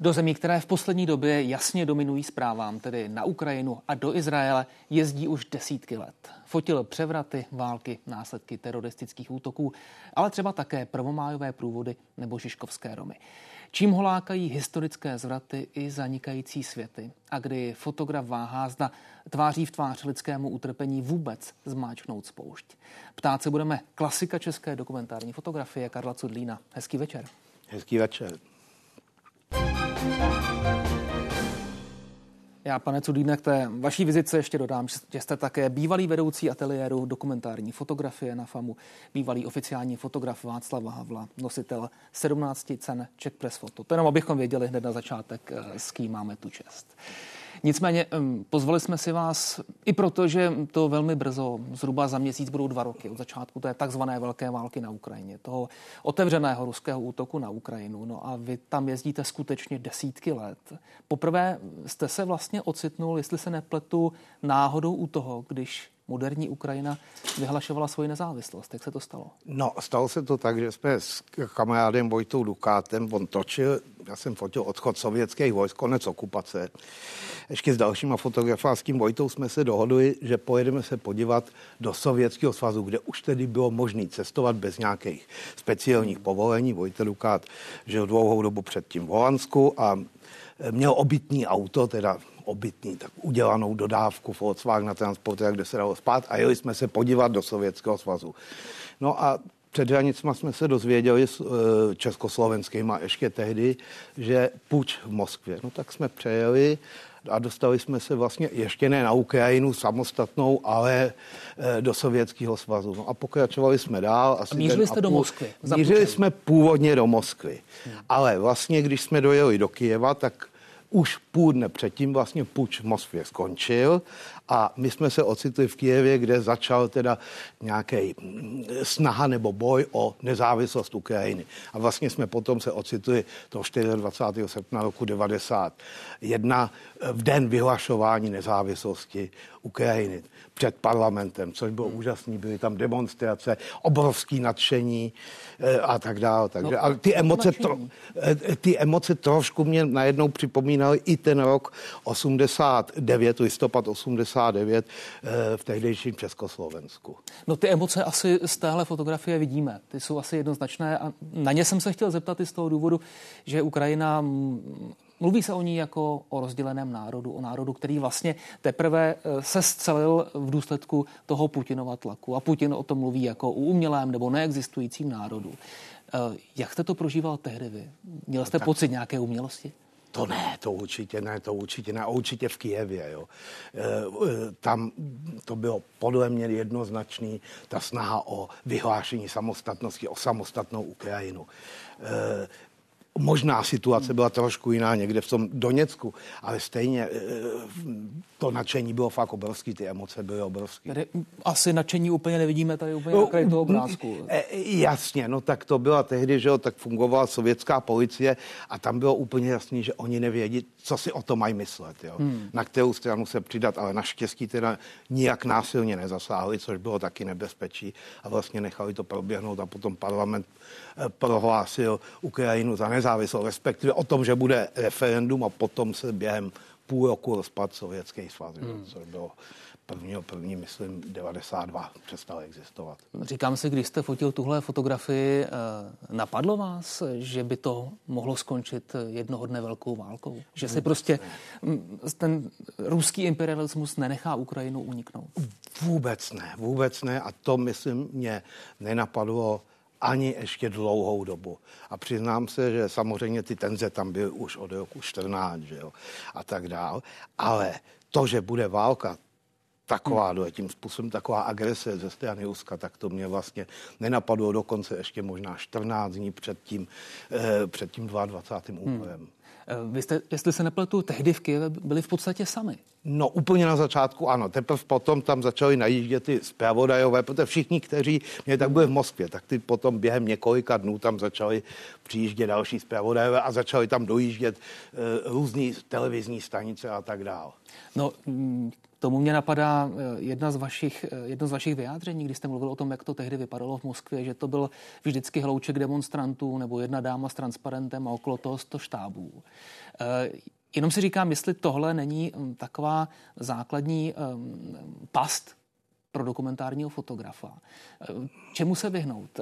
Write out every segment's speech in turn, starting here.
Do zemí, které v poslední době jasně dominují zprávám, tedy na Ukrajinu a do Izraele, jezdí už desítky let. Fotil převraty, války, následky teroristických útoků, ale třeba také prvomájové průvody nebo Žižkovské Romy. Čím ho lákají historické zvraty i zanikající světy a kdy fotograf váhá zda tváří v tvář lidskému utrpení vůbec zmáčknout spoušť. Ptát se budeme klasika české dokumentární fotografie Karla Cudlína. Hezký večer. Hezký večer. Já, pane Cudíne, k té vaší vizice ještě dodám, že jste také bývalý vedoucí ateliéru dokumentární fotografie na FAMu, bývalý oficiální fotograf Václava Havla, nositel 17 cen Czech Press Photo. To jenom abychom věděli hned na začátek, eh, s kým máme tu čest. Nicméně pozvali jsme si vás i proto, že to velmi brzo, zhruba za měsíc budou dva roky od začátku té takzvané velké války na Ukrajině, toho otevřeného ruského útoku na Ukrajinu. No a vy tam jezdíte skutečně desítky let. Poprvé jste se vlastně ocitnul, jestli se nepletu, náhodou u toho, když moderní Ukrajina vyhlašovala svoji nezávislost. Jak se to stalo? No, stalo se to tak, že jsme s kamarádem Vojtou Dukátem, on točil, já jsem fotil odchod sovětských vojsk, konec okupace. Ještě s dalšíma fotografama, s tím Vojtou jsme se dohodli, že pojedeme se podívat do Sovětského svazu, kde už tedy bylo možné cestovat bez nějakých speciálních povolení. Vojta Dukát žil dlouhou dobu předtím v Holandsku a měl obytný auto, teda obytný, tak udělanou dodávku Volkswagen na transporter, kde se dalo spát a jeli jsme se podívat do Sovětského svazu. No a před hranicma jsme se dozvěděli s e, československými ještě tehdy, že puč v Moskvě. No tak jsme přejeli a dostali jsme se vlastně ještě ne na Ukrajinu samostatnou, ale e, do Sovětského svazu. No a pokračovali jsme dál. Asi a mířili jste do Moskvy? Mířili jsme původně do Moskvy. Hmm. Ale vlastně, když jsme dojeli do Kijeva, tak už půl dne předtím vlastně puč v Moskvě skončil a my jsme se ocitli v Kijevě, kde začal teda nějaký mm, snaha nebo boj o nezávislost Ukrajiny. A vlastně jsme potom se ocitli toho 24. srpna roku 91 v den vyhlašování nezávislosti Ukrajiny před parlamentem, což bylo hmm. úžasné. Byly tam demonstrace, obrovské nadšení e, a tak dále. Takže, no, a ty emoce, tro, e, ty emoce trošku mě najednou připomínaly i ten rok 89, listopad 89 e, v tehdejším Československu. No ty emoce asi z téhle fotografie vidíme. Ty jsou asi jednoznačné a na ně jsem se chtěl zeptat i z toho důvodu, že Ukrajina Mluví se o ní jako o rozděleném národu, o národu, který vlastně teprve eh, se scelil v důsledku toho Putinova tlaku. A Putin o tom mluví jako o umělém nebo neexistujícím národu. Eh, jak jste to prožíval tehdy vy? Měl jste no pocit nějaké umělosti? To ne, to určitě ne, to určitě ne, určitě v Kijevě. Jo. E, tam to bylo podle mě jednoznačný, ta snaha o vyhlášení samostatnosti, o samostatnou Ukrajinu. E, Možná situace byla trošku jiná někde v tom Doněcku, ale stejně eh, to nadšení bylo fakt obrovský, ty emoce byly obrovské. Tady asi nadšení úplně nevidíme tady úplně no, na toho obrázku. Eh, jasně, no tak to byla tehdy, že jo, tak fungovala sovětská policie a tam bylo úplně jasný, že oni nevědí, co si o to mají myslet, jo. Hmm. Na kterou stranu se přidat, ale naštěstí teda nijak násilně nezasáhli, což bylo taky nebezpečí a vlastně nechali to proběhnout a potom parlament eh, prohlásil Ukrajinu za nezávislou nezávislou, respektive o tom, že bude referendum a potom se během půl roku rozpad Sovětský svaz, hmm. což bylo prvního, první, myslím, 92 přestal existovat. Říkám si, když jste fotil tuhle fotografii, eh, napadlo vás, že by to mohlo skončit jednoho dne velkou válkou? Že si prostě ten ruský imperialismus nenechá Ukrajinu uniknout? Vůbec ne, vůbec ne a to, myslím, mě nenapadlo ani ještě dlouhou dobu. A přiznám se, že samozřejmě ty tenze tam byly už od roku 14, že jo, a tak dál. Ale to, že bude válka, taková, hmm. tím způsobem taková agrese ze strany Ruska, tak to mě vlastně nenapadlo dokonce ještě možná 14 dní před tím, eh, před tím 22. Hmm. Eh, vy jste, jestli se nepletu, tehdy v Kyjevě byli v podstatě sami. No úplně na začátku ano, teprve potom tam začali najíždět ty zpravodajové, protože všichni, kteří mě tak byli v Moskvě, tak ty potom během několika dnů tam začali přijíždět další zpravodajové a začali tam dojíždět uh, různý televizní stanice a tak dále. No, mm, Tomu mě napadá eh, jedna z vašich, eh, jedno z vašich vyjádření, kdy jste mluvil o tom, jak to tehdy vypadalo v Moskvě, že to byl vždycky hlouček demonstrantů nebo jedna dáma s transparentem a okolo toho sto štábů. Eh, jenom si říkám, jestli tohle není hm, taková základní hm, past pro dokumentárního fotografa. Čemu se vyhnout?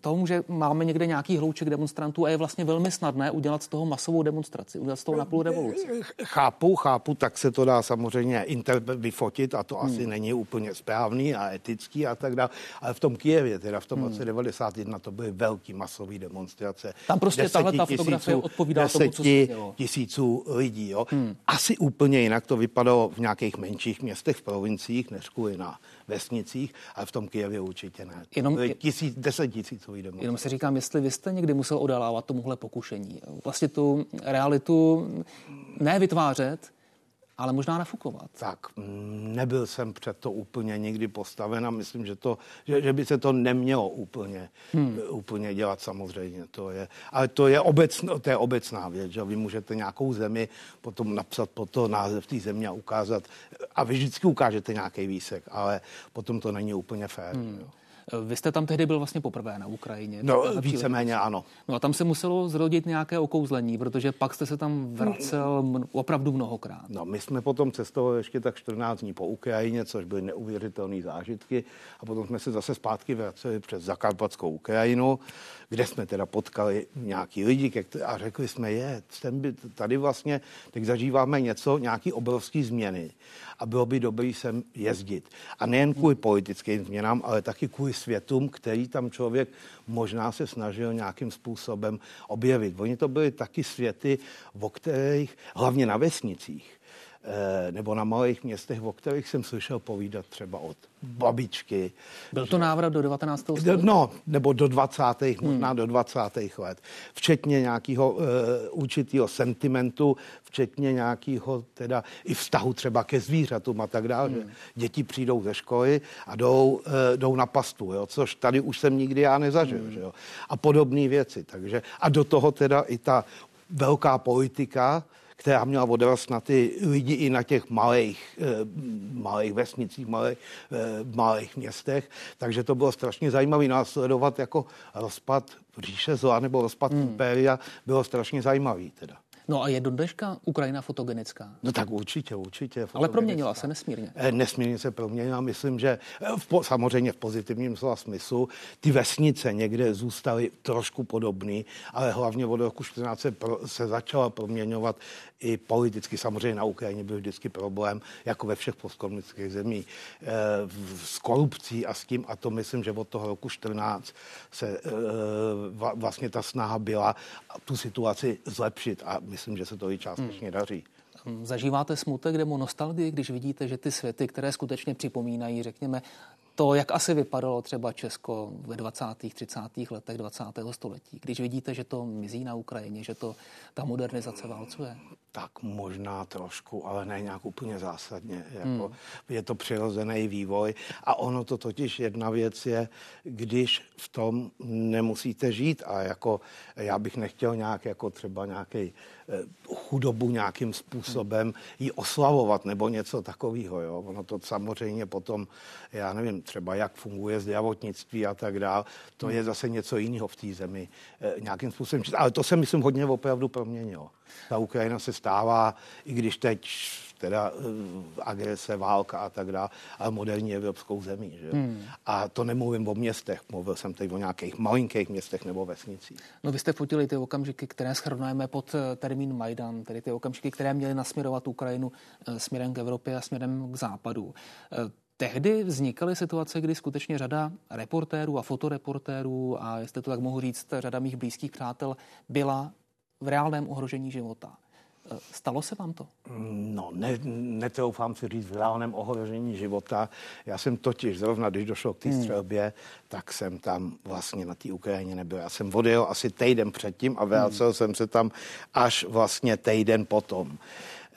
Tomu, že máme někde nějaký hlouček demonstrantů a je vlastně velmi snadné udělat z toho masovou demonstraci, udělat z toho na půl revoluci. Chápu, chápu, tak se to dá samozřejmě inter vyfotit a to hmm. asi není úplně správný a etický a tak dále. Ale v tom Kijevě, teda v tom hmm. roce 91, to byly velký masové demonstrace. Tam prostě tahle ta fotografie odpovídá tomu, co se dělo. tisíců lidí. Jo. Hmm. Asi úplně jinak to vypadalo v nějakých menších městech v provinciích, než kvůli na vesnicích, ale v tom Kijevě určitě ne. Jenom, tisíc, deset tisícový demonstrace. Jenom se říkám, jestli vy jste někdy musel odalávat tomuhle pokušení. Vlastně tu realitu ne vytvářet, ale možná nafukovat. Tak nebyl jsem před to úplně nikdy postaven a myslím, že, to, že, že by se to nemělo úplně, hmm. úplně dělat samozřejmě. To je, ale to je, obecno, to je obecná věc, že vy můžete nějakou zemi potom napsat po to název té země a ukázat a vy vždycky ukážete nějaký výsek, ale potom to není úplně fér. Hmm. Jo. Vy jste tam tehdy byl vlastně poprvé na Ukrajině. No, víceméně ano. No a tam se muselo zrodit nějaké okouzlení, protože pak jste se tam vracel opravdu mnohokrát. No, my jsme potom cestovali ještě tak 14 dní po Ukrajině, což byly neuvěřitelné zážitky. A potom jsme se zase zpátky vraceli přes Zakarpatskou Ukrajinu, kde jsme teda potkali nějaký lidi a řekli jsme, je, tady vlastně teď zažíváme něco, nějaký obrovský změny a bylo by dobrý sem jezdit. A nejen kvůli politickým změnám, ale taky kvůli světům, který tam člověk možná se snažil nějakým způsobem objevit. Oni to byly taky světy, o kterých, hlavně na vesnicích, nebo na malých městech, o kterých jsem slyšel povídat třeba od babičky. Byl to návrat do 19. století? No, nebo do 20. Hmm. možná do 20. let. Včetně nějakého uh, určitého sentimentu, včetně nějakého teda i vztahu třeba ke zvířatům a tak dále. Hmm. Děti přijdou ze školy a jdou, uh, jdou na pastu, jo, což tady už jsem nikdy já nezažil. Hmm. Že jo. A podobné věci. Takže, a do toho teda i ta velká politika, která měla odraz na ty lidi i na těch malých, eh, malých vesnicích, malých, eh, malých městech. Takže to bylo strašně zajímavé následovat jako rozpad říše zla nebo rozpad hmm. impéria bylo strašně zajímavý teda. No a je do dneška Ukrajina fotogenická? No tak určitě, určitě. Ale proměnila se nesmírně. Eh, nesmírně se proměnila, myslím, že eh, v, samozřejmě v pozitivním slova smyslu. Ty vesnice někde zůstaly trošku podobné, ale hlavně od roku 14 se, pro, se začala proměňovat i politicky. Samozřejmě na Ukrajině byl vždycky problém, jako ve všech postkomunistických zemích, eh, s korupcí a s tím. A to myslím, že od toho roku 14 se vlastně ta snaha byla tu situaci zlepšit. A myslím, že se to i částečně hmm. daří. Zažíváte smutek nebo nostalgii, když vidíte, že ty světy, které skutečně připomínají, řekněme, to, jak asi vypadalo třeba Česko ve 20. 30. letech 20. století, když vidíte, že to mizí na Ukrajině, že to ta modernizace válcuje? Tak možná trošku, ale ne nějak úplně zásadně. Jako hmm. Je to přirozený vývoj a ono to totiž jedna věc je, když v tom nemusíte žít a jako já bych nechtěl nějak jako třeba nějaký eh, chudobu nějakým způsobem ji oslavovat nebo něco takového. Jo? Ono to samozřejmě potom, já nevím, třeba jak funguje zdravotnictví a tak dále, to je zase něco jiného v té zemi eh, nějakým způsobem. Ale to se myslím hodně opravdu proměnilo. Ta Ukrajina se stává, i když teď teda eh, agrese, válka a tak dále, ale moderní evropskou zemí. Že? Hmm. A to nemluvím o městech, mluvil jsem teď o nějakých malinkých městech nebo vesnicích. No vy jste fotili ty okamžiky, které schrnujeme pod eh, termín Majdan, tedy ty okamžiky, které měly nasměrovat Ukrajinu směrem k Evropě a směrem k západu. Tehdy vznikaly situace, kdy skutečně řada reportérů a fotoreportérů a jestli to tak mohu říct, řada mých blízkých přátel byla v reálném ohrožení života. E, stalo se vám to? No, ne, netroufám si říct v reálném ohrožení života. Já jsem totiž zrovna, když došlo k té hmm. střelbě, hmm. tak jsem tam vlastně na té Ukrajině nebyl. Já jsem odjel asi týden předtím a vracel hmm. jsem se tam až vlastně týden potom.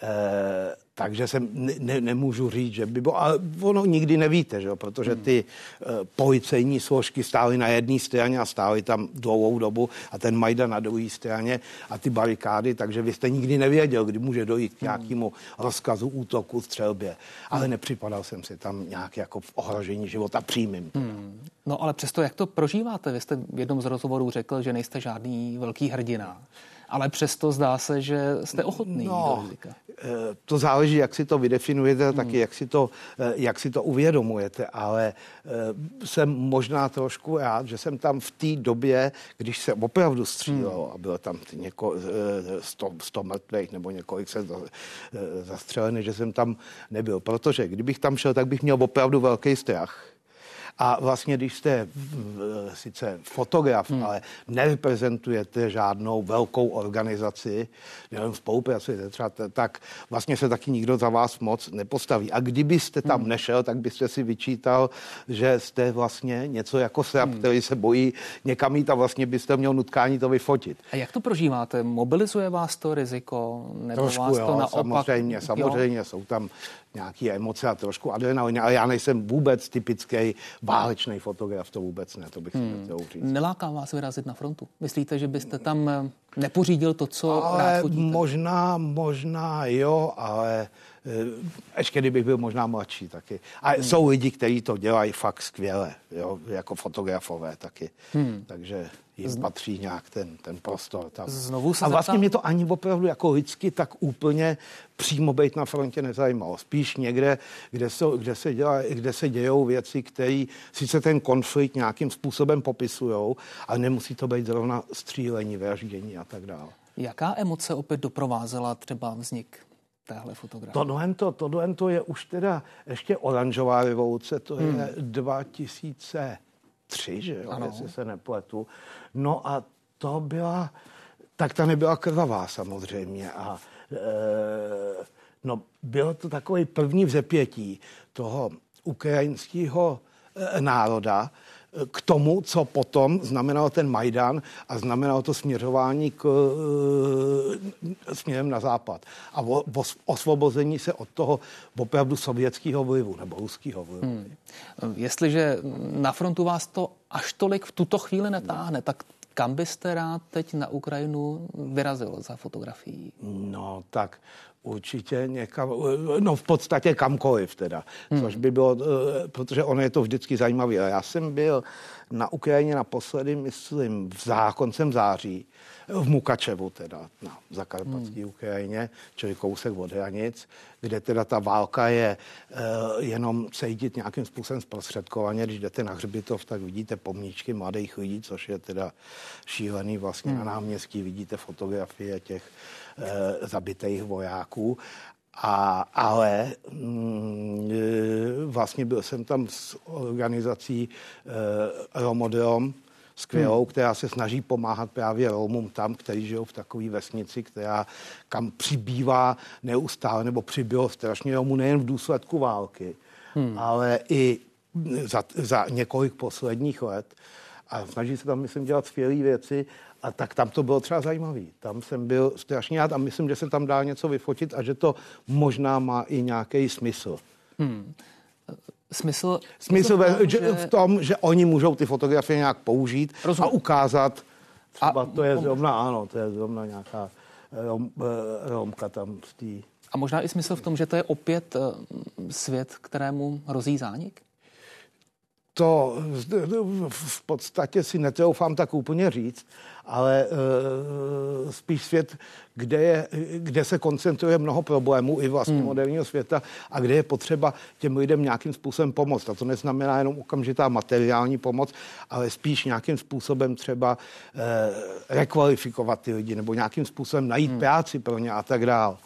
E, takže jsem ne, ne, nemůžu říct, že by bylo, ale ono nikdy nevíte, že? protože ty uh, policejní složky stály na jedné straně a stály tam dlouhou dobu a ten Majda na druhé straně a ty barikády, takže vy jste nikdy nevěděl, kdy může dojít k nějakému rozkazu, útoku, střelbě. Ale nepřipadal jsem si tam nějak jako v ohrožení života přímým. Hmm. No ale přesto, jak to prožíváte? Vy jste v jednom z rozhovorů řekl, že nejste žádný velký hrdina ale přesto zdá se, že jste ochotný no, do rizika. Eh, to záleží, jak si to vydefinujete, hmm. taky jak si to, eh, jak si to uvědomujete, ale eh, jsem možná trošku rád, že jsem tam v té době, když se opravdu střílelo hmm. a bylo tam něko, 100, 100 mrtvých nebo několik se zastřelených, že jsem tam nebyl, protože kdybych tam šel, tak bych měl opravdu velký strach a vlastně, když jste sice fotograf, hmm. ale nereprezentujete žádnou velkou organizaci, jenom spolupracujete třeba, tak vlastně se taky nikdo za vás moc nepostaví. A kdybyste tam hmm. nešel, tak byste si vyčítal, že jste vlastně něco jako srap, hmm. který se bojí někam jít a vlastně byste měl nutkání to vyfotit. A jak to prožíváte? Mobilizuje vás to riziko? Nebo Trošku, vás to jo, naopak? Samozřejmě, samozřejmě jo? jsou tam nějaké emoce a trošku adrenaliny, ale já nejsem vůbec typický válečný fotograf, to vůbec ne, to bych hmm. si říct. Neláká vás vyrazit na frontu? Myslíte, že byste tam eh, nepořídil to, co ale rád fotíte? možná, možná jo, ale eh, ještě kdybych byl možná mladší taky. A hmm. jsou lidi, kteří to dělají fakt skvěle, jo, jako fotografové taky. Hmm. Takže jim Z... patří nějak ten, ten prostor. Tam. Znovu se a vlastně zeptám... mě to ani opravdu jako lidsky tak úplně přímo být na frontě nezajímalo. Spíš někde, kde se, kde se, dělá, kde se dějou věci, které sice ten konflikt nějakým způsobem popisují, ale nemusí to být zrovna střílení, vraždění a tak dále. Jaká emoce opět doprovázela třeba vznik téhle fotografie? Tohle to, tohle to je už teda ještě oranžová revoluce, to hmm. je 2003, že jo, ano. jestli se nepletu. No a to byla, tak ta nebyla krvavá samozřejmě a e, no bylo to takový první vzepětí toho ukrajinského e, národa, k tomu, co potom znamenal ten Majdan a znamenalo to směřování k, e, směrem na západ. A o, o, osvobození se od toho opravdu sovětského vlivu nebo ruského vlivu. Hmm. Jestliže na frontu vás to až tolik v tuto chvíli netáhne, tak kam byste rád teď na Ukrajinu vyrazil za fotografií? No tak určitě někam, no v podstatě kamkoliv teda, hmm. což by bylo, eh, protože ono je to vždycky zajímavé. Já jsem byl na Ukrajině naposledy, myslím, v zá, koncem září, v Mukačevu teda, na zakarpatské hmm. Ukrajině, čili kousek od hranic, kde teda ta válka je uh, jenom cítit nějakým způsobem zprostředkovaně. Když jdete na hřbitov, tak vidíte pomníčky mladých lidí, což je teda šílený vlastně hmm. na náměstí, vidíte fotografie těch uh, zabitých vojáků a, ale mm, e, vlastně byl jsem tam s organizací e, Romodrom, skvělou, hmm. která se snaží pomáhat právě Romům tam, kteří žijou v takové vesnici, která kam přibývá neustále, nebo přibylo strašně Romů nejen v důsledku války, hmm. ale i za, za několik posledních let. A snaží se tam, myslím, dělat skvělé věci. A tak tam to bylo třeba zajímavé. Tam jsem byl strašně rád a myslím, že se tam dá něco vyfotit a že to možná má i nějaký smysl. Hmm. Smysl, smysl v, tom, že... v tom, že oni můžou ty fotografie nějak použít Rozum. a ukázat. Třeba a, to je zrovna, ano, to je zrovna nějaká rom, eh, romka tam z té. A možná i smysl v tom, že to je opět eh, svět, kterému hrozí zánik? To v podstatě si netroufám tak úplně říct, ale uh, spíš svět, kde, je, kde se koncentruje mnoho problémů i vlastně hmm. moderního světa a kde je potřeba těm lidem nějakým způsobem pomoct. A to neznamená jenom okamžitá materiální pomoc, ale spíš nějakým způsobem třeba uh, rekvalifikovat ty lidi nebo nějakým způsobem najít hmm. práci pro ně a tak dále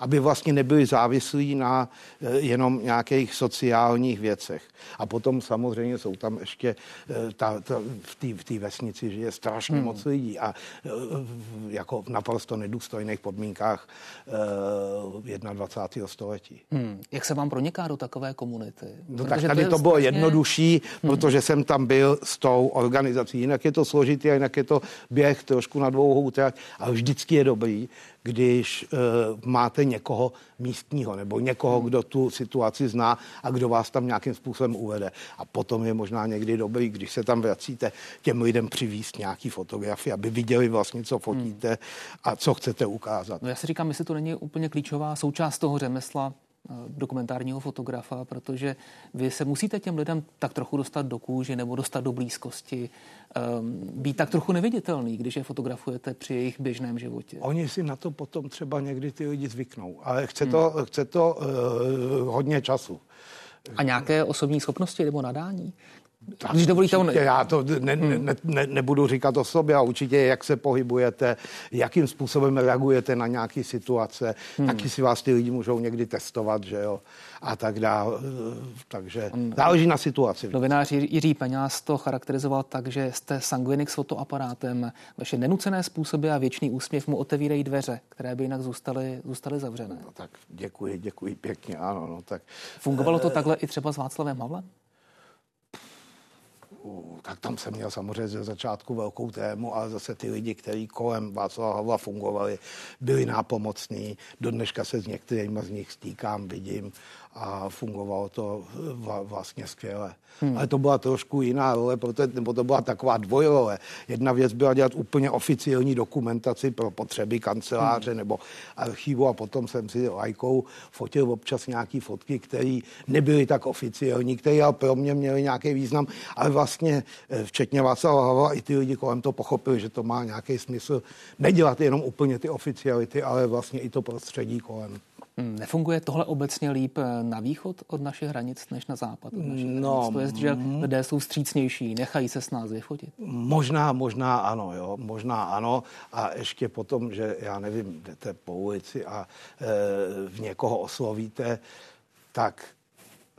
aby vlastně nebyli závislí na eh, jenom nějakých sociálních věcech. A potom samozřejmě jsou tam ještě eh, ta, ta, v té v vesnici, že je strašně hmm. moc lidí a eh, jako v naprosto nedůstojných podmínkách 21. století. Hmm. Jak se vám proniká do takové komunity? No tak tady to, to bylo strašně... jednodušší, hmm. protože jsem tam byl s tou organizací. Jinak je to složitý, jinak je to běh trošku na dvou trať, ale vždycky je dobrý, když uh, máte někoho místního nebo někoho, kdo tu situaci zná a kdo vás tam nějakým způsobem uvede. A potom je možná někdy dobrý, když se tam vracíte, těm lidem přivíst nějaký fotografie, aby viděli vlastně, co fotíte hmm. a co chcete ukázat. No já si říkám, jestli to není úplně klíčová součást toho řemesla, dokumentárního fotografa, protože vy se musíte těm lidem tak trochu dostat do kůže nebo dostat do blízkosti, um, být tak trochu neviditelný, když je fotografujete při jejich běžném životě. Oni si na to potom třeba někdy ty lidi zvyknou, ale chce to, hmm. chce to uh, hodně času. A nějaké osobní schopnosti nebo nadání? Tak Když dovolíte, on... Já to ne, hmm. ne, ne, nebudu říkat o sobě, a určitě jak se pohybujete, jakým způsobem reagujete na nějaké situace, hmm. taky si vás ty lidi můžou někdy testovat, že jo, a tak dále. Takže záleží na situaci. Novinář Jiří Peňáz to charakterizoval tak, že jste sangvinik s fotoaparátem, vaše nenucené způsoby a věčný úsměv mu otevírají dveře, které by jinak zůstaly, zůstaly zavřené. No, tak děkuji, děkuji pěkně, ano. No, tak, Fungovalo to e... takhle i třeba s Václavem Havlem? Tak tam jsem měl samozřejmě ze začátku velkou tému, ale zase ty lidi, kteří kolem Václava Havla fungovali, byli nápomocní. Do dneška se s některými z nich stýkám, vidím a fungovalo to vlastně skvěle. Hmm. Ale to byla trošku jiná role, protože, nebo to byla taková dvojrole. Jedna věc byla dělat úplně oficiální dokumentaci pro potřeby kanceláře hmm. nebo archivu a potom jsem si lajkou fotil občas nějaký fotky, které nebyly tak oficiální, které ale pro mě měly nějaký význam, ale vlastně eh, včetně Václava Havla i ty lidi kolem to pochopili, že to má nějaký smysl nedělat jenom úplně ty oficiality, ale vlastně i to prostředí kolem. Hmm, nefunguje tohle obecně líp eh, na východ od našich hranic než na západ od našich no, hranic? To je, že lidé jsou střícnější, nechají se s nás vyfotit? Možná, možná ano, jo, možná ano. A ještě potom, že já nevím, jdete po ulici a e, v někoho oslovíte, tak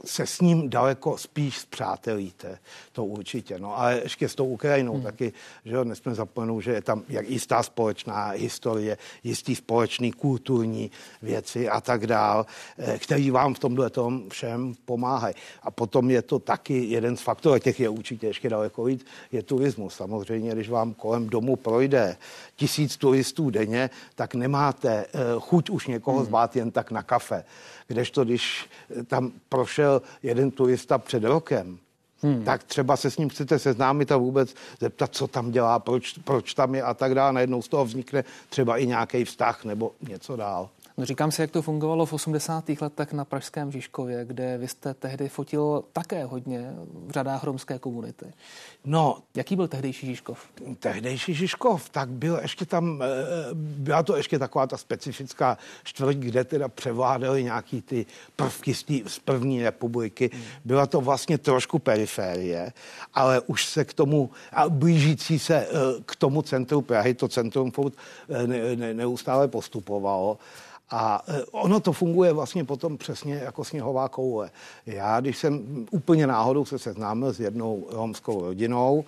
se s ním daleko spíš zpřátelíte, to určitě. No ale ještě s tou Ukrajinou hmm. taky, že jo, nesmíme zapomenout, že je tam jak jistá společná historie, jistý společný kulturní věci a tak dál, eh, který vám v tomhle tom všem pomáhají. A potom je to taky jeden z faktorů, těch je určitě ještě daleko víc, je turismus. Samozřejmě, když vám kolem domu projde tisíc turistů denně, tak nemáte eh, chuť už někoho hmm. zvát jen tak na kafe. Kdežto, když tam prošel jeden turista před rokem, Hmm. tak třeba se s ním chcete seznámit a vůbec zeptat, co tam dělá, proč, proč tam je a tak dále. Najednou z toho vznikne třeba i nějaký vztah nebo něco dál. No říkám si, jak to fungovalo v 80. letech na Pražském Žižkově, kde vy jste tehdy fotil také hodně v řadách romské komunity. No, Jaký byl tehdejší Žižkov? Tehdejší Žižkov, tak byl ještě tam, eh, byla to ještě taková ta specifická čtvrť, kde teda převládaly nějaký ty prvky z první republiky. Byla to vlastně trošku periférie, ale už se k tomu, a blížící se eh, k tomu centru Prahy, to centrum eh, ne, ne, neustále postupovalo. A e, ono to funguje vlastně potom přesně jako sněhová koule. Já, když jsem úplně náhodou se seznámil s jednou romskou rodinou,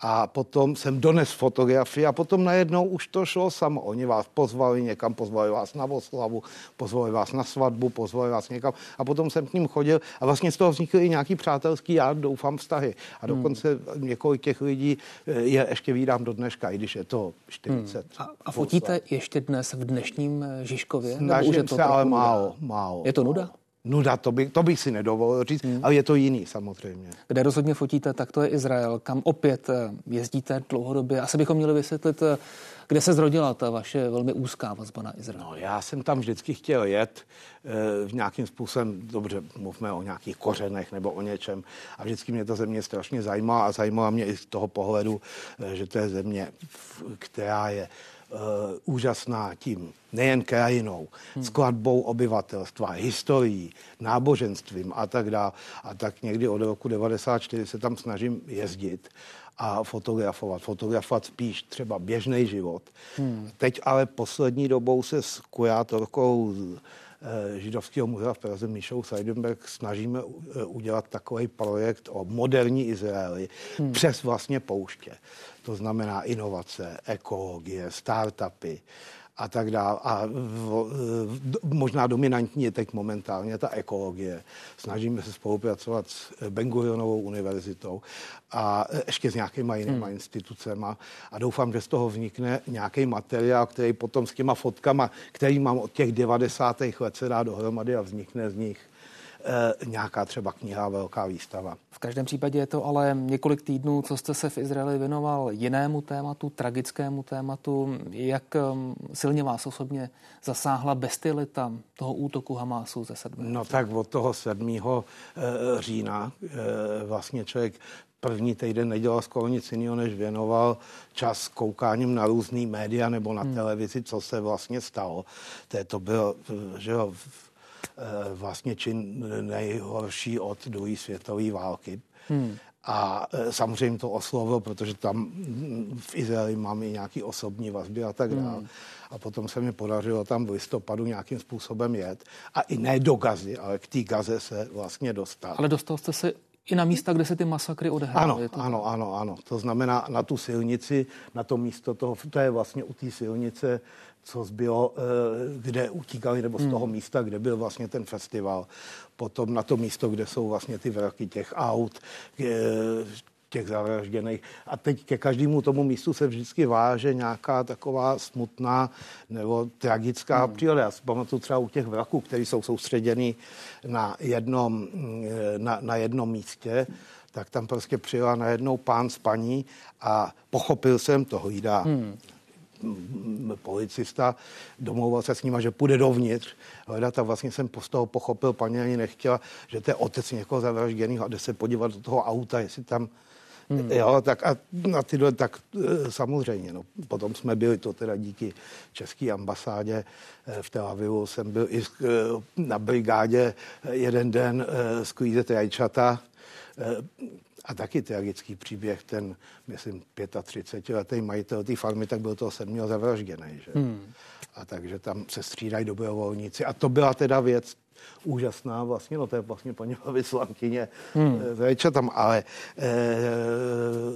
a potom jsem dones fotografii a potom najednou už to šlo samo. Oni vás pozvali někam, pozvali vás na oslavu, pozvali vás na svatbu, pozvali vás někam a potom jsem k ním chodil a vlastně z toho vznikly i nějaký přátelský, já doufám, vztahy. A hmm. dokonce hmm. několik těch lidí eh, je ještě vídám do dneška, i když je to 40. Hmm. A, a fotíte ještě dnes v dnešním eh, Žižkově? Snažím se, ale málo, málo. Je to nuda? Nuda, to, by, to bych si nedovolil říct, hmm. ale je to jiný samozřejmě. Kde rozhodně fotíte, tak to je Izrael, kam opět eh, jezdíte dlouhodobě. Asi bychom měli vysvětlit, eh, kde se zrodila ta vaše velmi úzká vazba na Izrael. No, já jsem tam vždycky chtěl jet e, v nějakým způsobem, dobře, mluvme o nějakých kořenech nebo o něčem. A vždycky mě ta země strašně zajímala a zajímala mě i z toho pohledu, e, že to je země, která je úžasná tím, nejen krajinou, hmm. skladbou obyvatelstva, historií, náboženstvím a tak dále. A tak někdy od roku 94 se tam snažím jezdit a fotografovat. Fotografovat spíš třeba běžný život. Hmm. Teď ale poslední dobou se s kurátorkou eh, Židovského muzea v Praze Míšou Seidenberg snažíme eh, udělat takový projekt o moderní Izraeli hmm. přes vlastně pouště to znamená inovace, ekologie, startupy. A tak dále. A možná dominantní je teď momentálně ta ekologie. Snažíme se spolupracovat s Ben Gurionovou univerzitou a ještě s nějakýma jinýma hmm. institucemi a doufám, že z toho vznikne nějaký materiál, který potom s těma fotkama, který mám od těch 90. let se dá dohromady a vznikne z nich nějaká třeba kniha, velká výstava. V každém případě je to ale několik týdnů, co jste se v Izraeli věnoval jinému tématu, tragickému tématu. Jak silně vás osobně zasáhla bestilita toho útoku Hamásu ze 7. No tak od toho 7. E, října e, vlastně člověk první týden nedělal skoro nic jiného, než věnoval čas koukáním na různý média nebo na hmm. televizi, co se vlastně stalo. To, to bylo, že jo, Eh, vlastně čin nejhorší od druhé světové války. Hmm. A eh, samozřejmě to oslovil, protože tam v Izraeli máme nějaký osobní vazby a tak dále. Hmm. A potom se mi podařilo tam v listopadu nějakým způsobem jet. A i ne do Gazy, ale k té Gaze se vlastně dostal. Ale dostal jste se i na místa, kde se ty masakry odehrály. Ano, ano, ano, ano. To znamená na tu silnici, na to místo toho, to je vlastně u té silnice co zbylo, eh, kde utíkali, nebo z toho hmm. místa, kde byl vlastně ten festival. Potom na to místo, kde jsou vlastně ty vrky těch aut, eh, těch zavražděných. A teď ke každému tomu místu se vždycky váže nějaká taková smutná nebo tragická hmm. příroda. Já si pamatuju třeba u těch vraků, které jsou soustředěny na jednom, na, na jednom místě, tak tam prostě přijela najednou pán s paní a pochopil jsem, toho jídá hmm policista, domlouval se s nima, že půjde dovnitř hledat a vlastně jsem z toho pochopil, paní ani nechtěla, že to je otec někoho zavražděného a jde se podívat do toho auta, jestli tam Hmm. Jo, tak a na tyhle, tak e, samozřejmě. No. Potom jsme byli to teda díky české ambasádě e, v Tel Avivu. Jsem byl i e, na brigádě jeden den sklízet jajčata a taky tragický příběh, ten, myslím, 35-letý majitel té farmy, tak byl toho sedmého zavražděný. Že? Hmm. A takže tam se střídají dobrovolníci. A to byla teda věc úžasná vlastně, no to je vlastně paní vyslankyně hmm. Vejče tam, ale e,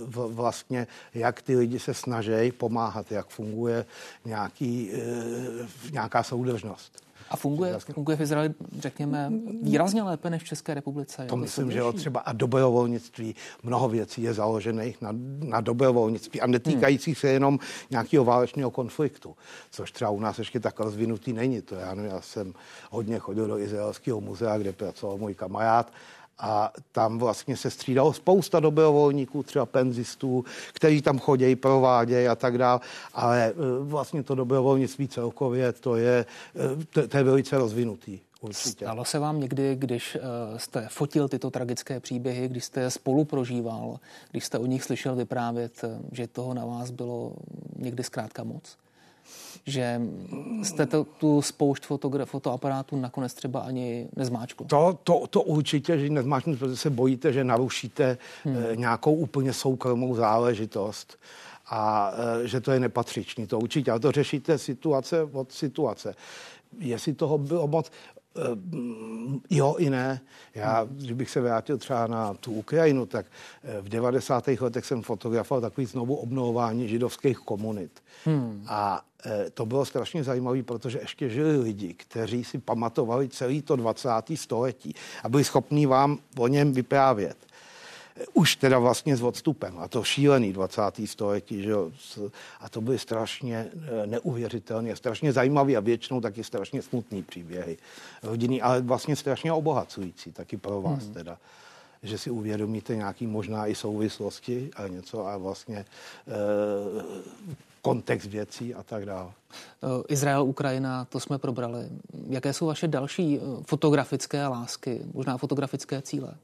vlastně jak ty lidi se snaží pomáhat, jak funguje nějaký, e, nějaká soudržnost. A funguje, funguje v Izraeli, řekněme, výrazně lépe než v České republice? To myslím, že jo, třeba a dobrovolnictví, mnoho věcí je založených na, na dobrovolnictví a netýkajících hmm. se jenom nějakého válečného konfliktu, což třeba u nás ještě tak rozvinutý není. To já, já jsem hodně chodil do Izraelského muzea, kde pracoval můj kamarád a tam vlastně se střídalo spousta dobrovolníků, třeba penzistů, kteří tam chodí, provádějí a tak dále, ale e, vlastně to dobrovolnictví celkově, to je, e, to, to je velice rozvinutý. Určitě. Stalo se vám někdy, když e, jste fotil tyto tragické příběhy, když jste je spolu prožíval, když jste o nich slyšel vyprávět, že toho na vás bylo někdy zkrátka moc? Že jste to, tu spoušť fotogra- fotoaparátu nakonec třeba ani nezmáčkl. To, to, to určitě, že nezmáčkl, protože se bojíte, že narušíte hmm. e, nějakou úplně soukromou záležitost a e, že to je nepatřičný. To určitě, ale to řešíte situace od situace. Jestli toho bylo moc, Eh, jo i ne. Já, když bych se vrátil třeba na tu Ukrajinu, tak eh, v 90. letech jsem fotografoval takový znovu obnovování židovských komunit. Hmm. A eh, to bylo strašně zajímavé, protože ještě žili lidi, kteří si pamatovali celý to 20. století a byli schopní vám o něm vyprávět už teda vlastně s odstupem. A to šílený 20. století, že jo. A to byly strašně eh, neuvěřitelné, strašně zajímavé a většinou taky strašně smutný příběhy rodiny, ale vlastně strašně obohacující taky pro vás hmm. teda že si uvědomíte nějaký možná i souvislosti a něco a vlastně e, kontext věcí a tak dále. Eh, Izrael, Ukrajina, to jsme probrali. Jaké jsou vaše další fotografické lásky, možná fotografické cíle?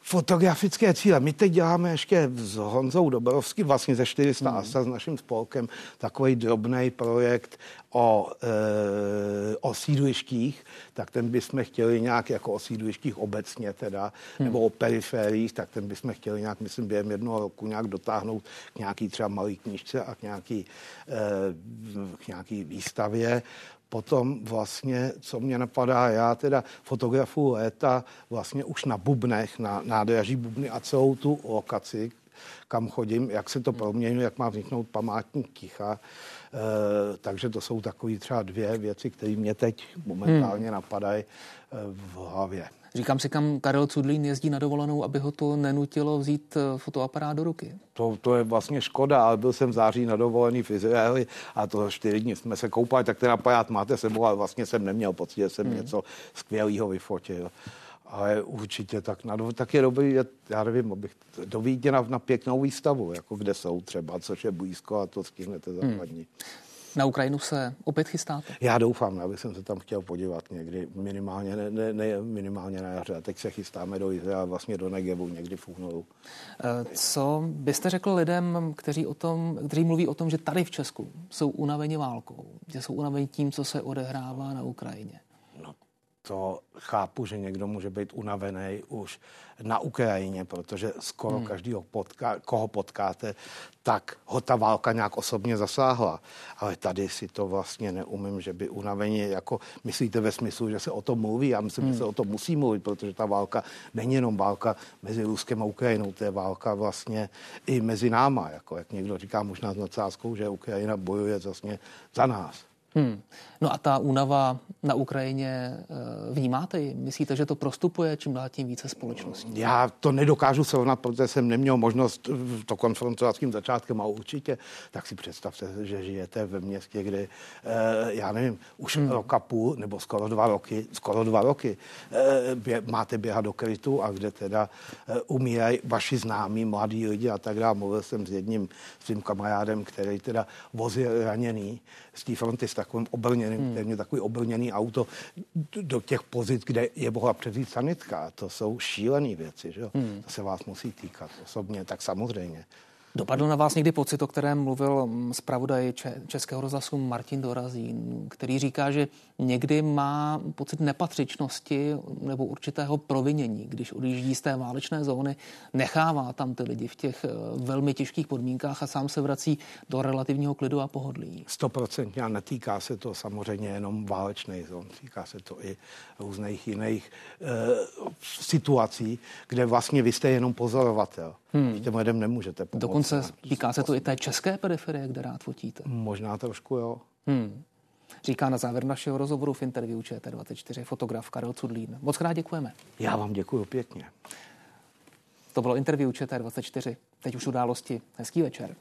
Fotografické cíle. My teď děláme ještě s Honzou Doborovským, vlastně ze 400 hmm. ASA s naším spolkem, takový drobný projekt o, e, o sídlištích, tak ten bychom chtěli nějak jako o sídlištích obecně teda, hmm. nebo o perifériích, tak ten bychom chtěli nějak, myslím, během jednoho roku nějak dotáhnout k nějaký třeba malý knížce a k nějaký, e, k nějaký výstavě potom vlastně, co mě napadá, já teda fotografuju léta vlastně už na bubnech, na nádraží bubny a celou tu lokaci, kam chodím, jak se to proměňuje, jak má vzniknout památník ticha. E, takže to jsou takové třeba dvě věci, které mě teď momentálně hmm. napadají e, v hlavě. Říkám si, kam Karel Cudlín jezdí na dovolenou, aby ho to nenutilo vzít eh, fotoaparát do ruky. To, to je vlastně škoda, ale byl jsem v září na dovolený v Izraeli a to čtyři dny jsme se koupali, tak ten aparát máte sebou, ale vlastně jsem neměl pocit, že jsem hmm. něco skvělého vyfotil. Ale určitě tak, na, tak je dobrý, já nevím, abych do na, na pěknou výstavu, jako kde jsou třeba, což je blízko a to stihnete základní. Hmm. Na Ukrajinu se opět chystáte? Já doufám, abych jsem se tam chtěl podívat někdy minimálně, ne, ne, ne minimálně na jaře. A teď se chystáme do Izraela, vlastně do Negevu někdy v únoru. Eh, co byste řekl lidem, kteří, o tom, kteří mluví o tom, že tady v Česku jsou unaveni válkou, že jsou unaveni tím, co se odehrává na Ukrajině? To chápu, že někdo může být unavený už na Ukrajině, protože skoro hmm. každýho, potká, koho potkáte, tak ho ta válka nějak osobně zasáhla. Ale tady si to vlastně neumím, že by unavení, jako myslíte ve smyslu, že se o tom mluví. Já myslím, hmm. že se o tom musí mluvit, protože ta válka není jenom válka mezi Ruskem a Ukrajinou, to je válka vlastně i mezi náma, jako jak někdo říká možná s nadsázkou, že Ukrajina bojuje vlastně za nás. Hmm. No a ta únava na Ukrajině eh, vnímáte ji? Myslíte, že to prostupuje čím dál tím více společností? Já to nedokážu srovnat, protože jsem neměl možnost to konfrontovat s tím začátkem, a určitě, tak si představte, že žijete ve městě, kde, eh, já nevím, už hmm. rok a půl, nebo skoro dva roky, skoro dva roky eh, máte běhat do krytu a kde teda umírají vaši známí, mladí lidi a tak dále. Mluvil jsem s jedním svým kamarádem, který teda vozil raněný z té fronty takovým obrněným, hmm. téměř takový obrněný auto do těch pozic, kde je mohla převzít sanitka. To jsou šílené věci, že jo? Hmm. To se vás musí týkat osobně, tak samozřejmě. Dopadl na vás někdy pocit, o kterém mluvil mm, zpravodaj Českého rozhlasu Martin Dorazín, který říká, že někdy má pocit nepatřičnosti nebo určitého provinění, když odjíždí z té válečné zóny, nechává tam ty lidi v těch eh, velmi těžkých podmínkách a sám se vrací do relativního klidu a pohodlí. Stoprocentně a netýká se to samozřejmě jenom válečné zón, týká se to i různých jiných e, situací, kde vlastně vy jste jenom pozorovatel. Hmm. Těm lidem nemůžete pomoct. Dokonce týká se to i té české periferie, kde rád fotíte. Možná trošku, jo. Hmm. Říká na závěr našeho rozhovoru v interview ČT24 fotograf Karel Cudlín. Moc krát děkujeme. Já vám děkuji pěkně. To bylo interview ČT24. Teď už události. Hezký večer.